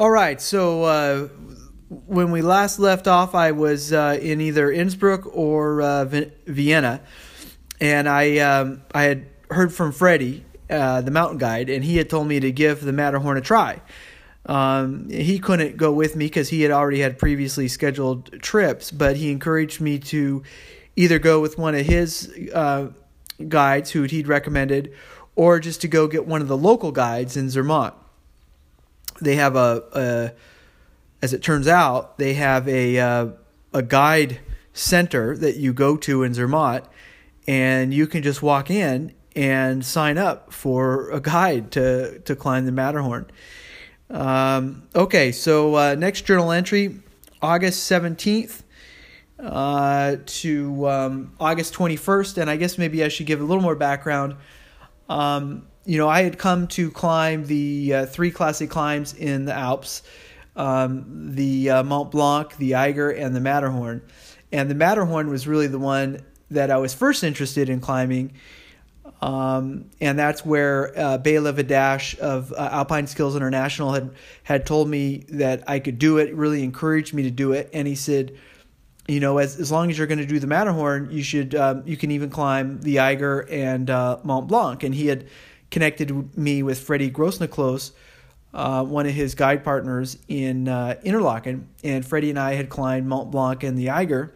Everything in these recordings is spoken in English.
All right, so uh, when we last left off, I was uh, in either Innsbruck or uh, Vienna, and I um, I had heard from Freddie, uh, the mountain guide, and he had told me to give the Matterhorn a try. Um, he couldn't go with me because he had already had previously scheduled trips, but he encouraged me to either go with one of his uh, guides who he'd recommended, or just to go get one of the local guides in Zermatt. They have a, a as it turns out, they have a uh, a guide center that you go to in Zermatt, and you can just walk in and sign up for a guide to to climb the Matterhorn. Um, okay, so uh, next journal entry, August seventeenth uh, to um, August twenty first, and I guess maybe I should give a little more background. Um, you know, I had come to climb the uh, three classic climbs in the Alps um, the uh, Mont Blanc, the Eiger, and the Matterhorn. And the Matterhorn was really the one that I was first interested in climbing. Um, and that's where uh, Bela Vadasz of uh, Alpine Skills International had had told me that I could do it. Really encouraged me to do it, and he said, you know, as as long as you're going to do the Matterhorn, you should um, you can even climb the Eiger and uh, Mont Blanc. And he had connected me with Freddie Grossniklaus, uh, one of his guide partners in uh, Interlaken, and Freddie and I had climbed Mont Blanc and the Eiger.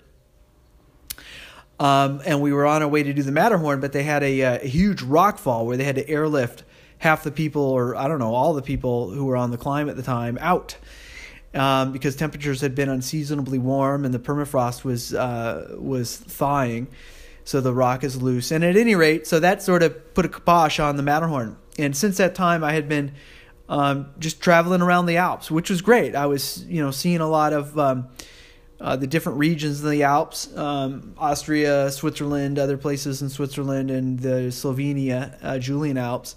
Um, and we were on our way to do the Matterhorn, but they had a, uh, a, huge rock fall where they had to airlift half the people, or I don't know, all the people who were on the climb at the time out. Um, because temperatures had been unseasonably warm and the permafrost was uh, was thawing, so the rock is loose. And at any rate, so that sort of put a kibosh on the Matterhorn. And since that time, I had been um, just traveling around the Alps, which was great. I was, you know, seeing a lot of um, uh, the different regions in the Alps, um, Austria, Switzerland, other places in Switzerland, and the Slovenia, uh, Julian Alps.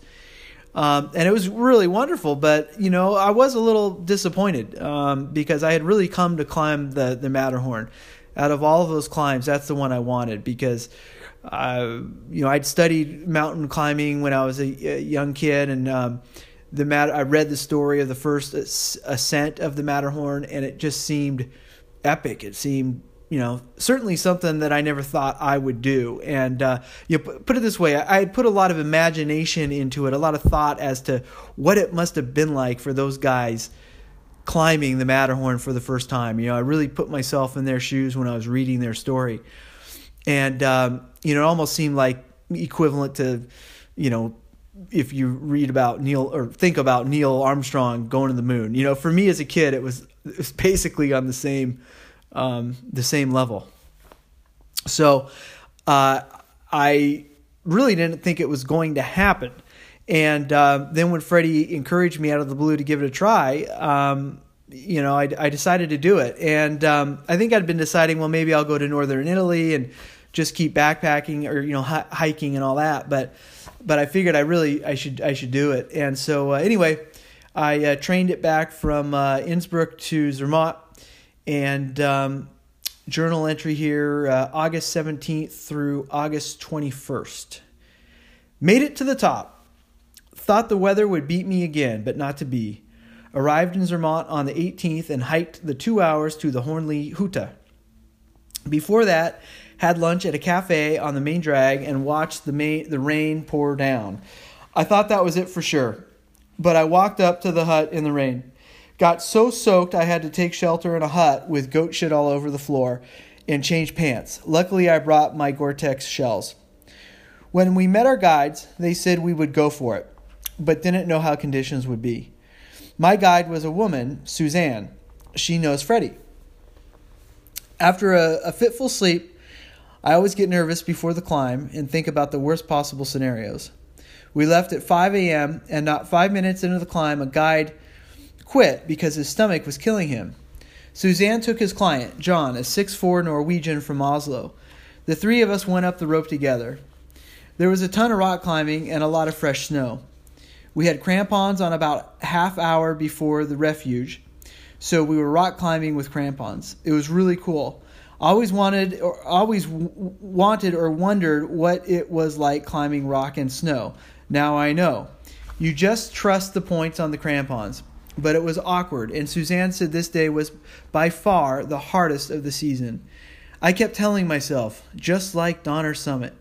Um, and it was really wonderful, but you know I was a little disappointed um, because I had really come to climb the the Matterhorn. Out of all of those climbs, that's the one I wanted because uh, you know I'd studied mountain climbing when I was a, a young kid, and um, the matter I read the story of the first ascent of the Matterhorn and it just seemed epic. It seemed you know certainly something that I never thought I would do. And uh, you know, put it this way, I, I put a lot of imagination into it, a lot of thought as to what it must have been like for those guys climbing the Matterhorn for the first time. You know, I really put myself in their shoes when I was reading their story, and um, you know, it almost seemed like equivalent to you know if you read about Neil or think about Neil Armstrong going to the moon. You know, for me as a kid, it was it was basically on the same um, the same level. So uh, I really didn't think it was going to happen. And uh, then when Freddie encouraged me out of the blue to give it a try, um, you know, I, I, decided to do it. And um, I think I'd been deciding, well, maybe I'll go to northern Italy and just keep backpacking or you know hiking and all that. But but I figured I really I should I should do it. And so uh, anyway, I uh, trained it back from uh, Innsbruck to Zermatt, and um, journal entry here uh, August 17th through August 21st. Made it to the top. Thought the weather would beat me again, but not to be. Arrived in Zermatt on the 18th and hiked the two hours to the Hornli Hütte. Before that, had lunch at a cafe on the main drag, and watched the, the rain pour down. I thought that was it for sure, but I walked up to the hut in the rain. Got so soaked I had to take shelter in a hut with goat shit all over the floor and change pants. Luckily, I brought my Gore Tex shells. When we met our guides, they said we would go for it, but didn't know how conditions would be. My guide was a woman, Suzanne. She knows Freddie. After a, a fitful sleep, I always get nervous before the climb and think about the worst possible scenarios. We left at 5 a.m., and not five minutes into the climb, a guide quit because his stomach was killing him. Suzanne took his client, John, a 6'4 Norwegian from Oslo. The three of us went up the rope together. There was a ton of rock climbing and a lot of fresh snow. We had crampons on about half hour before the refuge, so we were rock climbing with crampons. It was really cool always wanted or always w- wanted or wondered what it was like climbing rock and snow. Now I know. You just trust the points on the crampons. but it was awkward, and Suzanne said this day was by far the hardest of the season. I kept telling myself, just like Donner Summit.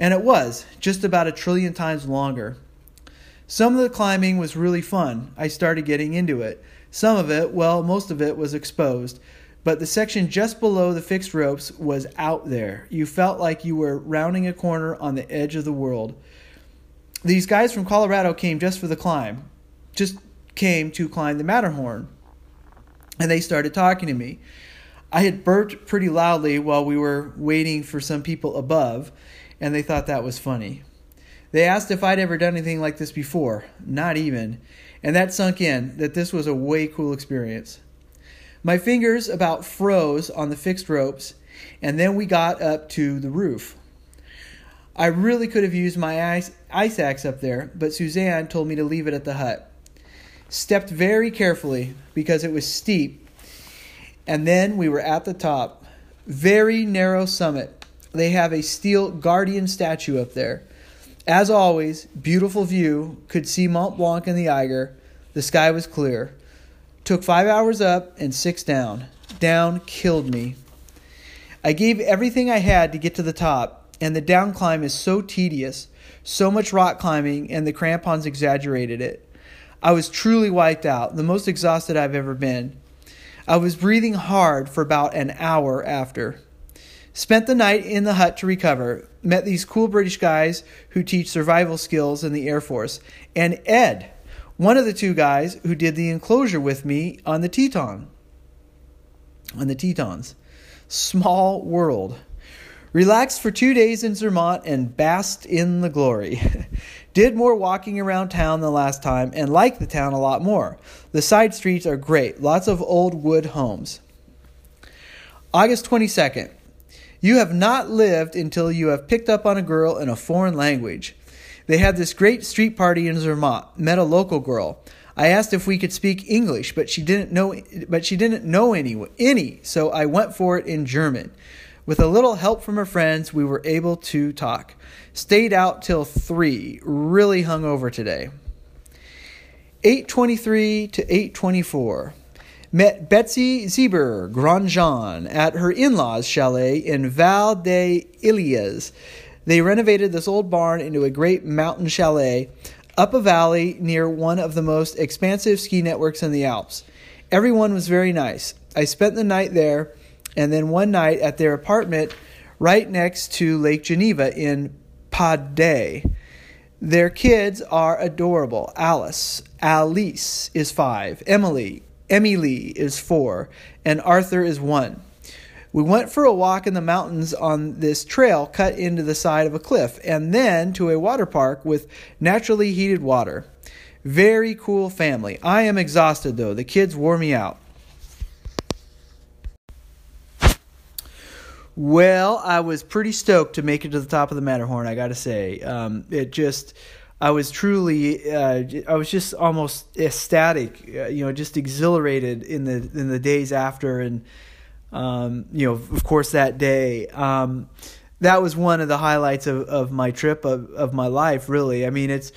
And it was, just about a trillion times longer. Some of the climbing was really fun. I started getting into it. Some of it, well, most of it was exposed, but the section just below the fixed ropes was out there. You felt like you were rounding a corner on the edge of the world. These guys from Colorado came just for the climb, just came to climb the Matterhorn. And they started talking to me. I had burped pretty loudly while we were waiting for some people above, and they thought that was funny. They asked if I'd ever done anything like this before. Not even. And that sunk in that this was a way cool experience. My fingers about froze on the fixed ropes, and then we got up to the roof. I really could have used my ice, ice axe up there, but Suzanne told me to leave it at the hut. Stepped very carefully because it was steep, and then we were at the top. Very narrow summit. They have a steel guardian statue up there. As always, beautiful view. Could see Mont Blanc and the Eiger. The sky was clear. Took five hours up and six down. Down killed me. I gave everything I had to get to the top, and the down climb is so tedious, so much rock climbing, and the crampons exaggerated it. I was truly wiped out, the most exhausted I've ever been. I was breathing hard for about an hour after. Spent the night in the hut to recover. Met these cool British guys who teach survival skills in the Air Force. And Ed, one of the two guys who did the enclosure with me on the Teton. On the Tetons. Small world. Relaxed for two days in Zermatt and basked in the glory. Did more walking around town than last time and liked the town a lot more. The side streets are great, lots of old wood homes. August 22nd. You have not lived until you have picked up on a girl in a foreign language. They had this great street party in Zermatt. Met a local girl. I asked if we could speak English, but she didn't know but she didn't know any any, so I went for it in German. With a little help from her friends, we were able to talk. Stayed out till 3. Really hung over today. 8:23 to 8:24 met Betsy Zieber Grandjean at her in laws' chalet in Val des Ilias. They renovated this old barn into a great mountain chalet up a valley near one of the most expansive ski networks in the Alps. Everyone was very nice. I spent the night there and then one night at their apartment right next to Lake Geneva in Pas-de. Their kids are adorable. Alice, Alice is five. Emily, Emily is four, and Arthur is one. We went for a walk in the mountains on this trail cut into the side of a cliff, and then to a water park with naturally heated water. Very cool family. I am exhausted though. The kids wore me out. Well, I was pretty stoked to make it to the top of the Matterhorn. I got to say, um, it just I was truly, uh, I was just almost ecstatic, uh, you know, just exhilarated in the in the days after, and um, you know, of course, that day. Um, that was one of the highlights of, of my trip of, of my life. Really, I mean, it's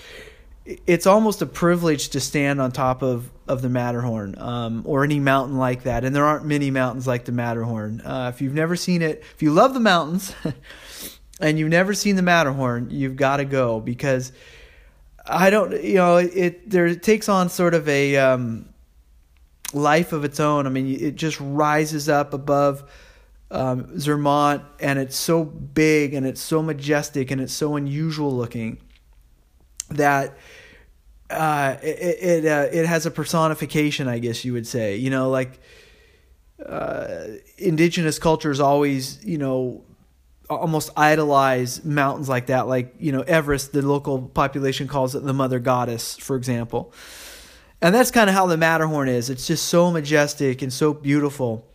it's almost a privilege to stand on top of of the Matterhorn um, or any mountain like that, and there aren't many mountains like the Matterhorn. Uh, if you've never seen it, if you love the mountains. and you've never seen the Matterhorn, you've got to go because I don't, you know, it there it takes on sort of a um, life of its own. I mean, it just rises up above um, Zermatt, and it's so big and it's so majestic and it's so unusual looking that uh, it it, uh, it has a personification, I guess you would say. You know, like uh, indigenous cultures always, you know, almost idolize mountains like that. Like you know everest the local population calls it the mother goddess for example. And that's kind of how the matterhorn is. It's just so majestic and so beautiful.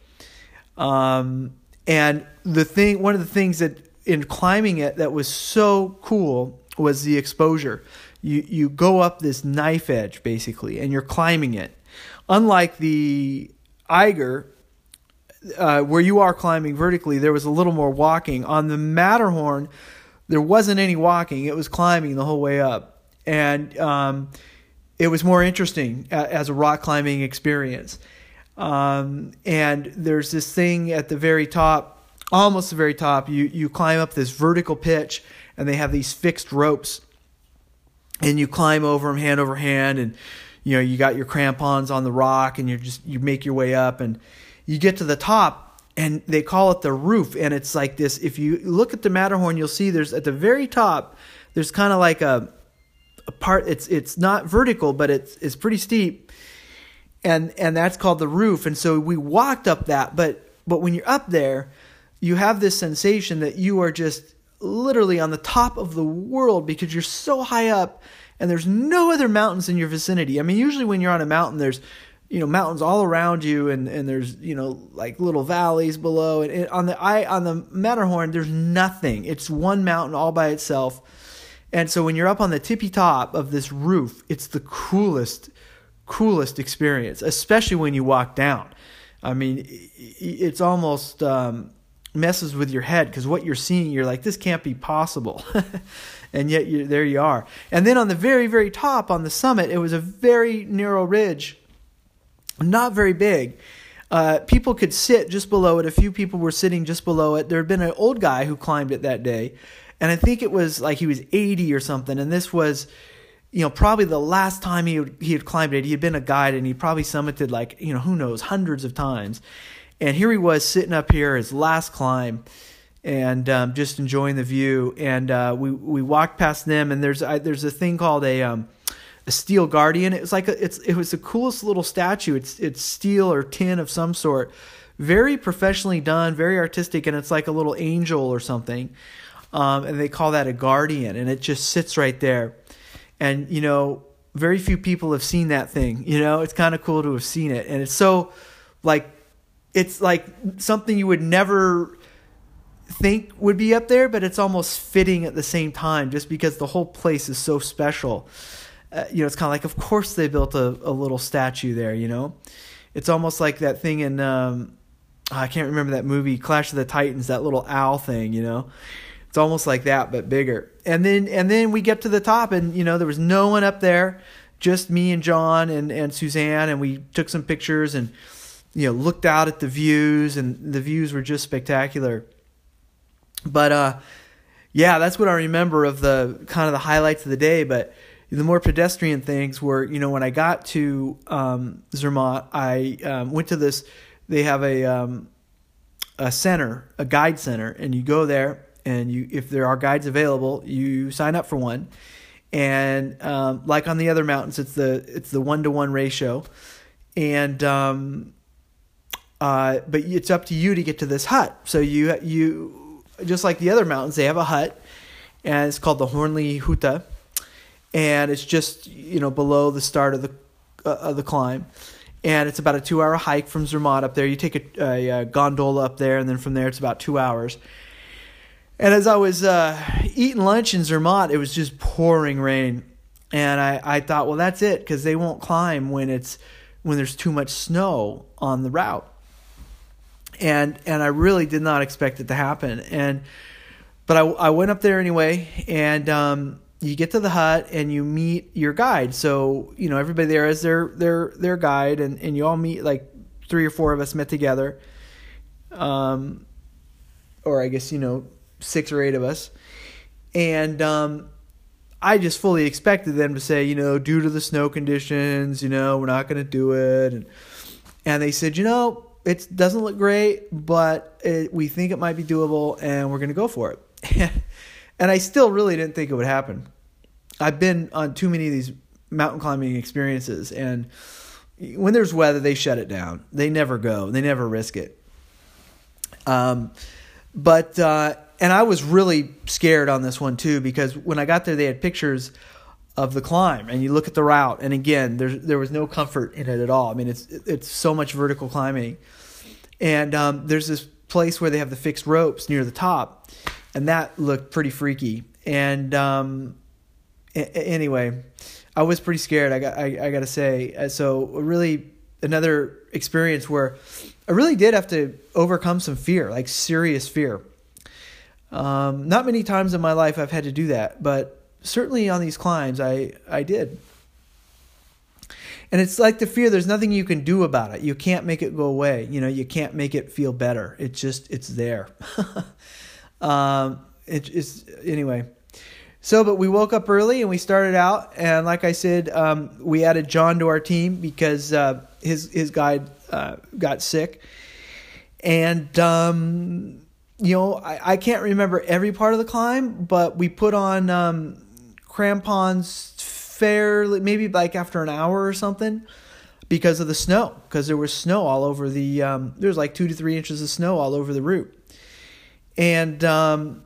Um, and the thing one of the things that in climbing it that was so cool was the exposure. You you go up this knife edge basically and you're climbing it. Unlike the eiger uh, where you are climbing vertically, there was a little more walking. On the Matterhorn, there wasn't any walking; it was climbing the whole way up. And um, it was more interesting as a rock climbing experience. Um, and there's this thing at the very top, almost the very top. You you climb up this vertical pitch, and they have these fixed ropes, and you climb over them hand over hand, and you know you got your crampons on the rock, and you just you make your way up, and you get to the top, and they call it the roof, and it's like this. If you look at the Matterhorn, you'll see there's at the very top, there's kind of like a a part. It's it's not vertical, but it's it's pretty steep and and that's called the roof. And so we walked up that, but but when you're up there, you have this sensation that you are just literally on the top of the world because you're so high up and there's no other mountains in your vicinity. I mean, usually when you're on a mountain, there's you know mountains all around you and and there's you know like little valleys below and, on the I on the Matterhorn there's nothing. It's one mountain all by itself. And so when you're up on the tippy top of this roof, it's the coolest coolest experience, especially when you walk down. I mean, it's almost um, messes with your head because what you're seeing, you're like, this can't be possible. and yet you, there you are. And then on the very, very top, on the summit, it was a very narrow ridge, not very big. Uh, people could sit just below it. A few people were sitting just below it. There had been an old guy who climbed it that day. And I think it was like he was 80 or something. And this was you know, probably the last time he he had climbed it, he had been a guide and he probably summited like you know who knows hundreds of times, and here he was sitting up here his last climb, and um, just enjoying the view. And uh, we we walked past them, and there's I, there's a thing called a um, a steel guardian. It was like a, it's it was the coolest little statue. It's it's steel or tin of some sort, very professionally done, very artistic, and it's like a little angel or something. Um, and they call that a guardian, and it just sits right there and you know very few people have seen that thing you know it's kind of cool to have seen it and it's so like it's like something you would never think would be up there but it's almost fitting at the same time just because the whole place is so special uh, you know it's kind of like of course they built a, a little statue there you know it's almost like that thing in um, i can't remember that movie clash of the titans that little owl thing you know it's almost like that, but bigger. And then and then we get to the top, and you know there was no one up there, just me and John and and Suzanne, and we took some pictures and you know looked out at the views, and the views were just spectacular. But uh, yeah, that's what I remember of the kind of the highlights of the day. But the more pedestrian things were, you know, when I got to um, Zermatt, I um, went to this. They have a um, a center, a guide center, and you go there and you if there are guides available, you sign up for one. And um, like on the other mountains, it's the it's the one to one ratio, and um, uh, but it's up to you to get to this hut. So you you just like the other mountains, they have a hut, and it's called the Hornli Huta, and it's just you know below the start of the uh, of the climb, and it's about a two hour hike from Zermatt up there. You take a, a, a gondola up there, and then from there it's about two hours and as I was uh, eating lunch in Zermatt, it was just pouring rain, and I, I thought, well, that's it, because they won't climb when it's when there's too much snow on the route. And and I really did not expect it to happen. And but I, I went up there anyway, and um, you get to the hut and you meet your guide. So you know everybody there is their their their guide, and and you all meet like three or four of us met together. Um, or I guess you know six or eight of us, and um, I just fully expected them to say, you know, due to the snow conditions, you know, we're not going to do it, and and they said, you know, it doesn't look great, but it, we think it might be doable, and we're going to go for it. and I still really didn't think it would happen. I've been on too many of these mountain climbing experiences, and when there's weather, they shut it down. They never go. They never risk it. Um, but uh, and I was really scared on this one too because when I got there, they had pictures of the climb, and you look at the route, and again, there there was no comfort in it at all. I mean, it's it's so much vertical climbing, and um, there's this place where they have the fixed ropes near the top, and that looked pretty freaky. And um, a- anyway, I was pretty scared. I got I, I got to say, uh, so really another experience where I really did have to overcome some fear, like serious fear. Um, not many times in my life I've had to do that, but certainly on these climbs I I did. and it's like the fear. There's nothing you can do about it. You can't make it go away. You know, you can't make it feel better. It's just it's there. um, it, it's anyway. So, but we woke up early and we started out, and like I said, um, we added John to our team because uh, his his guide uh, got sick, and um, you know I, I can't remember every part of the climb, but we put on um, crampons fairly maybe like after an hour or something because of the snow because there was snow all over the um, there was like two to three inches of snow all over the route and um,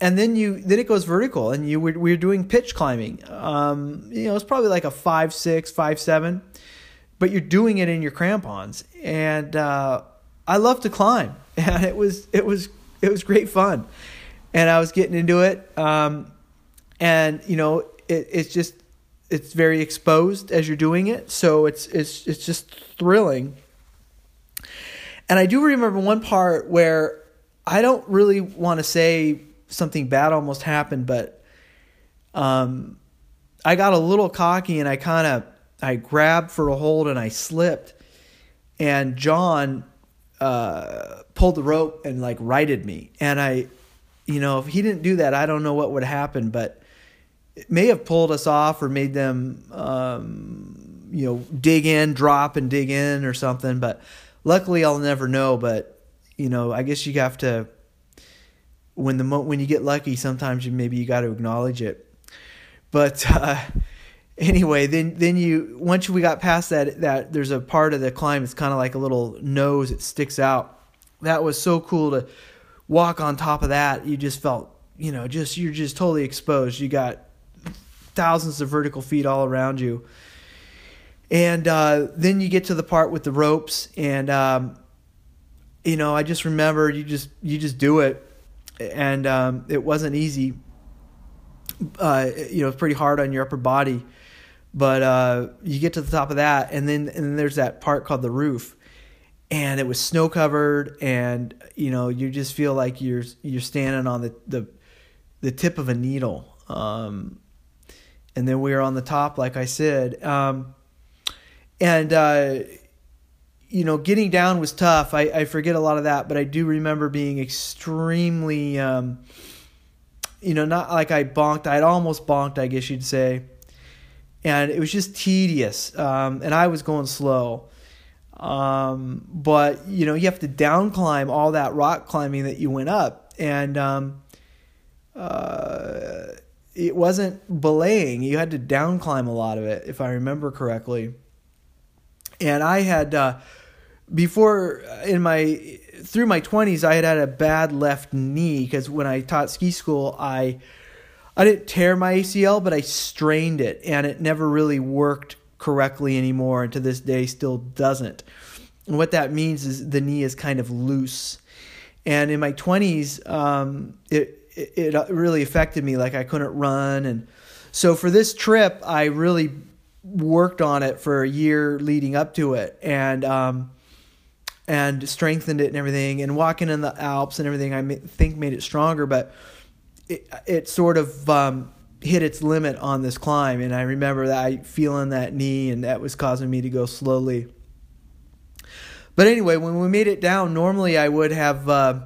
and then you then it goes vertical and you we are doing pitch climbing. Um, you know it's probably like a five six five seven but you're doing it in your crampons. And uh, i love to climb. And it was it was it was great fun. And i was getting into it um, and you know it, it's just it's very exposed as you're doing it, so it's it's it's just thrilling. And I do remember one part where I don't really want to say something bad almost happened, but um, I got a little cocky and I kind of I grabbed for a hold and I slipped, and John uh, pulled the rope and like righted me, and I, you know, if he didn't do that, I don't know what would happen, but it may have pulled us off or made them, um, you know, dig in, drop and dig in or something. But luckily, I'll never know. But you know, I guess you have to when the mo- when you get lucky, sometimes you maybe you got to acknowledge it. But uh, anyway, then then you once we got past that that there's a part of the climb. It's kind of like a little nose. It sticks out. That was so cool to walk on top of that. You just felt you know just you're just totally exposed. You got thousands of vertical feet all around you. And uh, then you get to the part with the ropes, and um, you know, I just remember you just you just do it, and um, it wasn't easy. Uh, you know, it's pretty hard on your upper body, but uh, you get to the top of that, and then and then there's that part called the roof, and it was snow covered, and you know, you just feel like you're you're standing on the the the tip of a needle. Um, and then we were on the top, like I said. Um, and uh, you know, getting down was tough. I, I, forget a lot of that, but I do remember being extremely, um, you know, not like I bonked. I'd almost bonked, I guess you'd say. And it was just tedious, um, and I was going slow. Um, but you know, you have to down climb all that rock climbing that you went up, and um, uh, it wasn't belaying. You had to down climb a lot of it, if I remember correctly. And I had uh, before in my through my twenties, I had had a bad left knee because when I taught ski school, I I didn't tear my ACL, but I strained it, and it never really worked correctly anymore, and to this day still doesn't. And what that means is the knee is kind of loose. And in my twenties, um, it it, it really affected me. Like I couldn't run, and so for this trip, I really worked on it for a year leading up to it, and um, and strengthened it and everything. And walking in the Alps and everything, I think made it stronger, but it it sort of um, hit its limit on this climb. And I remember that I feeling that knee, and that was causing me to go slowly. But anyway, when we made it down, normally I would have. Uh,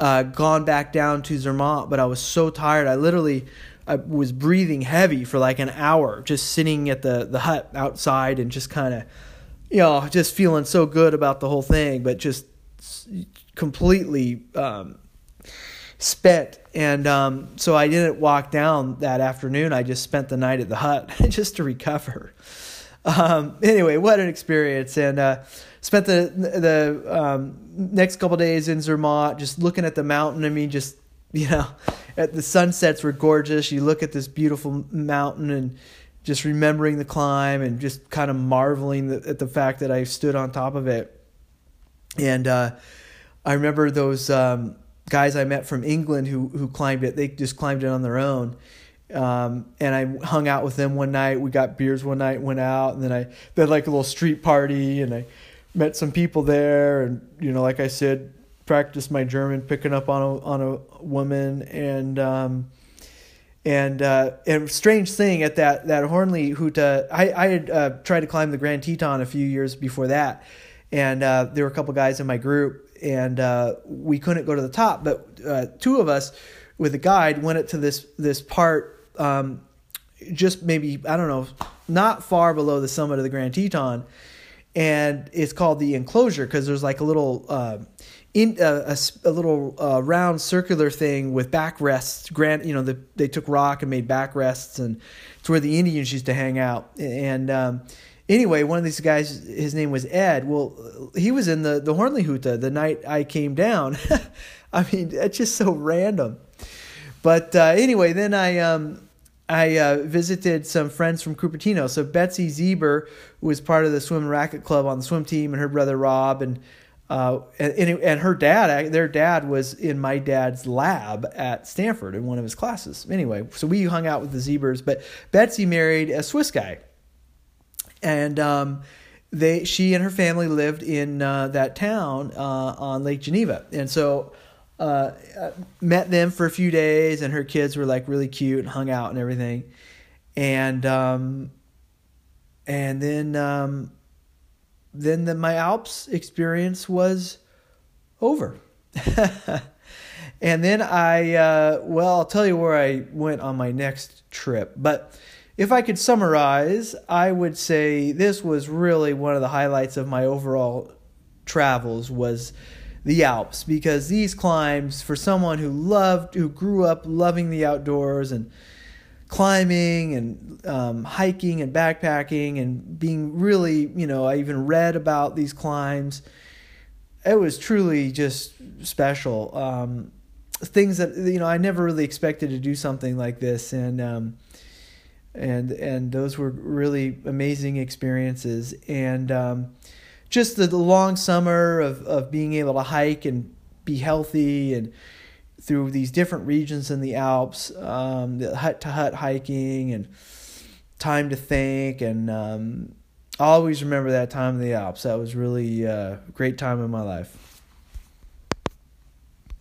uh, gone back down to Zermatt, but I was so tired. I literally I was breathing heavy for like an hour, just sitting at the, the hut outside and just kind of, you know, just feeling so good about the whole thing, but just completely um, spent. And um, so I didn't walk down that afternoon. I just spent the night at the hut just to recover. Um, anyway, what an experience! And uh, spent the the um, next couple days in Zermatt, just looking at the mountain. I mean, just you know, the sunsets were gorgeous. You look at this beautiful mountain and just remembering the climb and just kind of marveling at the fact that I stood on top of it. And uh, I remember those um, guys I met from England who who climbed it. They just climbed it on their own. Um, and I hung out with them one night. We got beers one night, went out, and then I they had like a little street party, and I met some people there, and you know, like I said, practiced my German, picking up on a on a woman, and um, And uh, and strange thing at that that Hornli Huta, I I had uh, tried to climb the Grand Teton a few years before that, and uh, there were a couple guys in my group, and uh, we couldn't go to the top, but uh, two of us with a guide went up to this this part, um, just maybe I don't know, not far below the summit of the Grand Teton, and it's called the enclosure because there's like a little uh, in uh, a, a little uh, round circular thing with backrests. Grant, you know, the, they took rock and made backrests, and it's where the Indians used to hang out. And um, anyway, one of these guys, his name was Ed. Well, he was in the the Hornli Huta the night I came down. I mean, it's just so random. But uh, anyway, then I um, I uh, visited some friends from Cupertino. So Betsy Zeber was part of the swim and racket club on the swim team, and her brother Rob, and uh, and, and her dad, their dad was in my dad's lab at Stanford in one of his classes. Anyway, so we hung out with the Zebers, but Betsy married a Swiss guy, and um, they she and her family lived in uh, that town uh, on Lake Geneva, and so uh, met them for a few days, and her kids were like really cute and hung out and everything, and um, and then um, then the, my Alps experience was over. and then I, uh, well, I'll tell you where I went on my next trip. But if I could summarize, I would say this was really one of the highlights of my overall travels was the Alps because these climbs for someone who loved who grew up loving the outdoors and climbing and um, hiking and backpacking and being really you know I even read about these climbs it was truly just special. Um, things that you know I never really expected to do something like this and um, and and those were really amazing experiences. And um, just the, the long summer of, of being able to hike and be healthy and through these different regions in the Alps, um, the hut to hut hiking and time to think. And um, I always remember that time in the Alps. That was really uh, a great time in my life.